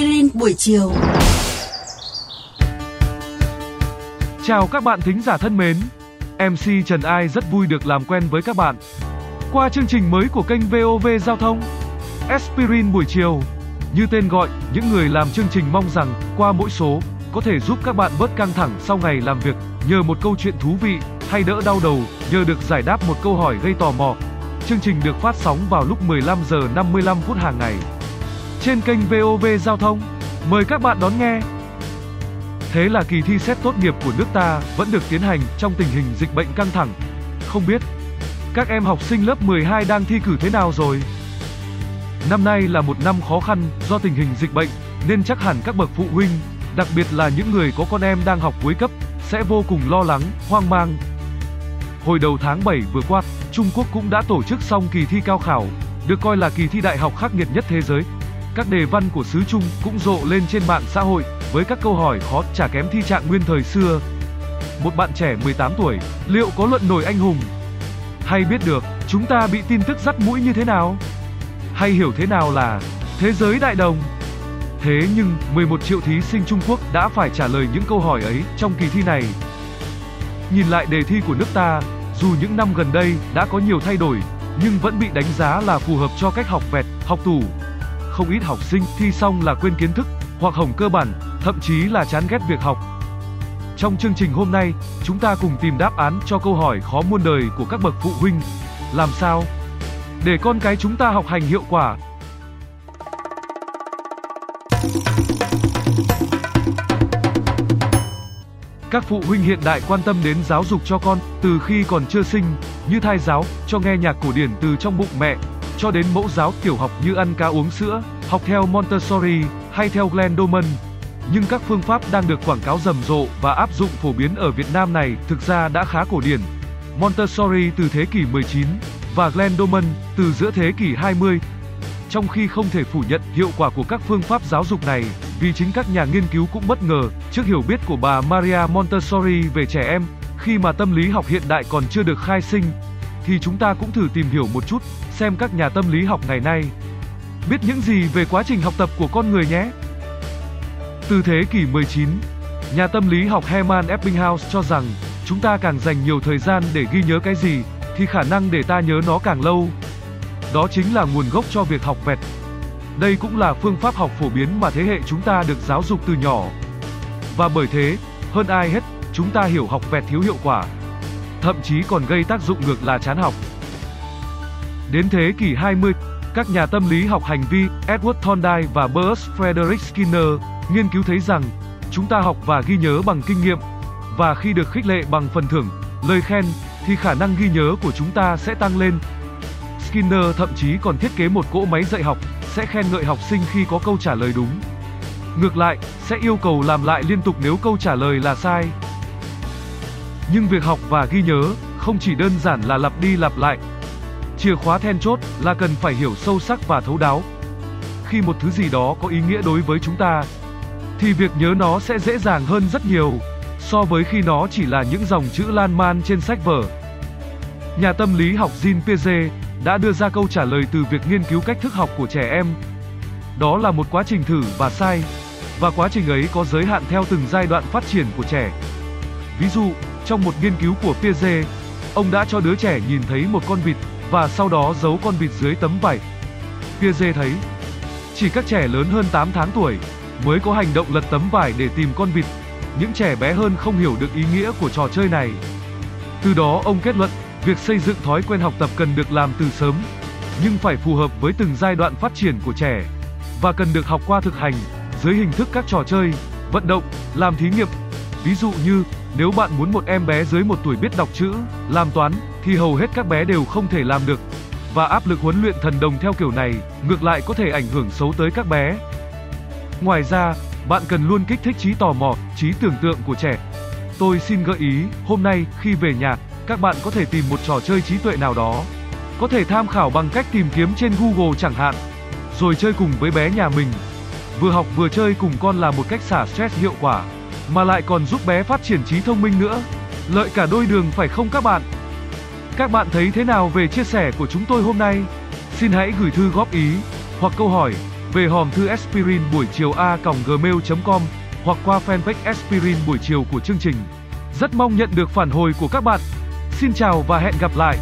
Aspirin buổi chiều. Chào các bạn thính giả thân mến. MC Trần Ai rất vui được làm quen với các bạn. Qua chương trình mới của kênh VOV Giao thông, Aspirin buổi chiều. Như tên gọi, những người làm chương trình mong rằng qua mỗi số có thể giúp các bạn bớt căng thẳng sau ngày làm việc, nhờ một câu chuyện thú vị hay đỡ đau đầu, nhờ được giải đáp một câu hỏi gây tò mò. Chương trình được phát sóng vào lúc 15 giờ 55 phút hàng ngày trên kênh VOV Giao thông. Mời các bạn đón nghe. Thế là kỳ thi xét tốt nghiệp của nước ta vẫn được tiến hành trong tình hình dịch bệnh căng thẳng. Không biết các em học sinh lớp 12 đang thi cử thế nào rồi? Năm nay là một năm khó khăn do tình hình dịch bệnh nên chắc hẳn các bậc phụ huynh, đặc biệt là những người có con em đang học cuối cấp sẽ vô cùng lo lắng, hoang mang. Hồi đầu tháng 7 vừa qua, Trung Quốc cũng đã tổ chức xong kỳ thi cao khảo, được coi là kỳ thi đại học khắc nghiệt nhất thế giới. Các đề văn của xứ Trung cũng rộ lên trên mạng xã hội với các câu hỏi khó chả kém thi trạng nguyên thời xưa. Một bạn trẻ 18 tuổi, liệu có luận nổi anh hùng? Hay biết được chúng ta bị tin tức dắt mũi như thế nào? Hay hiểu thế nào là thế giới đại đồng? Thế nhưng 11 triệu thí sinh Trung Quốc đã phải trả lời những câu hỏi ấy trong kỳ thi này. Nhìn lại đề thi của nước ta, dù những năm gần đây đã có nhiều thay đổi, nhưng vẫn bị đánh giá là phù hợp cho cách học vẹt, học tủ, không ít học sinh thi xong là quên kiến thức, hoặc hỏng cơ bản, thậm chí là chán ghét việc học. Trong chương trình hôm nay, chúng ta cùng tìm đáp án cho câu hỏi khó muôn đời của các bậc phụ huynh. Làm sao để con cái chúng ta học hành hiệu quả? Các phụ huynh hiện đại quan tâm đến giáo dục cho con từ khi còn chưa sinh, như thai giáo, cho nghe nhạc cổ điển từ trong bụng mẹ, cho đến mẫu giáo tiểu học như ăn cá uống sữa, học theo Montessori hay theo Glenn Doman. Nhưng các phương pháp đang được quảng cáo rầm rộ và áp dụng phổ biến ở Việt Nam này thực ra đã khá cổ điển. Montessori từ thế kỷ 19 và Glenn Doman từ giữa thế kỷ 20. Trong khi không thể phủ nhận hiệu quả của các phương pháp giáo dục này, vì chính các nhà nghiên cứu cũng bất ngờ trước hiểu biết của bà Maria Montessori về trẻ em, khi mà tâm lý học hiện đại còn chưa được khai sinh, thì chúng ta cũng thử tìm hiểu một chút xem các nhà tâm lý học ngày nay biết những gì về quá trình học tập của con người nhé. Từ thế kỷ 19, nhà tâm lý học Hermann Ebbinghaus cho rằng chúng ta càng dành nhiều thời gian để ghi nhớ cái gì thì khả năng để ta nhớ nó càng lâu. Đó chính là nguồn gốc cho việc học vẹt. Đây cũng là phương pháp học phổ biến mà thế hệ chúng ta được giáo dục từ nhỏ. Và bởi thế, hơn ai hết, chúng ta hiểu học vẹt thiếu hiệu quả. Thậm chí còn gây tác dụng ngược là chán học. Đến thế kỷ 20, các nhà tâm lý học hành vi Edward Thorndike và Bruce Frederick Skinner nghiên cứu thấy rằng chúng ta học và ghi nhớ bằng kinh nghiệm và khi được khích lệ bằng phần thưởng, lời khen thì khả năng ghi nhớ của chúng ta sẽ tăng lên. Skinner thậm chí còn thiết kế một cỗ máy dạy học sẽ khen ngợi học sinh khi có câu trả lời đúng. Ngược lại, sẽ yêu cầu làm lại liên tục nếu câu trả lời là sai. Nhưng việc học và ghi nhớ không chỉ đơn giản là lặp đi lặp lại Chìa khóa then chốt là cần phải hiểu sâu sắc và thấu đáo. Khi một thứ gì đó có ý nghĩa đối với chúng ta, thì việc nhớ nó sẽ dễ dàng hơn rất nhiều so với khi nó chỉ là những dòng chữ lan man trên sách vở. Nhà tâm lý học Jean Piaget đã đưa ra câu trả lời từ việc nghiên cứu cách thức học của trẻ em. Đó là một quá trình thử và sai, và quá trình ấy có giới hạn theo từng giai đoạn phát triển của trẻ. Ví dụ, trong một nghiên cứu của Piaget, ông đã cho đứa trẻ nhìn thấy một con vịt và sau đó giấu con vịt dưới tấm vải. Piaget thấy, chỉ các trẻ lớn hơn 8 tháng tuổi mới có hành động lật tấm vải để tìm con vịt. Những trẻ bé hơn không hiểu được ý nghĩa của trò chơi này. Từ đó ông kết luận, việc xây dựng thói quen học tập cần được làm từ sớm, nhưng phải phù hợp với từng giai đoạn phát triển của trẻ và cần được học qua thực hành dưới hình thức các trò chơi, vận động, làm thí nghiệm. Ví dụ như, nếu bạn muốn một em bé dưới một tuổi biết đọc chữ, làm toán, thì hầu hết các bé đều không thể làm được. Và áp lực huấn luyện thần đồng theo kiểu này, ngược lại có thể ảnh hưởng xấu tới các bé. Ngoài ra, bạn cần luôn kích thích trí tò mò, trí tưởng tượng của trẻ. Tôi xin gợi ý, hôm nay khi về nhà, các bạn có thể tìm một trò chơi trí tuệ nào đó. Có thể tham khảo bằng cách tìm kiếm trên Google chẳng hạn, rồi chơi cùng với bé nhà mình. Vừa học vừa chơi cùng con là một cách xả stress hiệu quả, mà lại còn giúp bé phát triển trí thông minh nữa. Lợi cả đôi đường, phải không các bạn? Các bạn thấy thế nào về chia sẻ của chúng tôi hôm nay? Xin hãy gửi thư góp ý, hoặc câu hỏi về hòm thư aspirin buổi chiều a gmail.com hoặc qua fanpage aspirin buổi chiều của chương trình. Rất mong nhận được phản hồi của các bạn. Xin chào và hẹn gặp lại.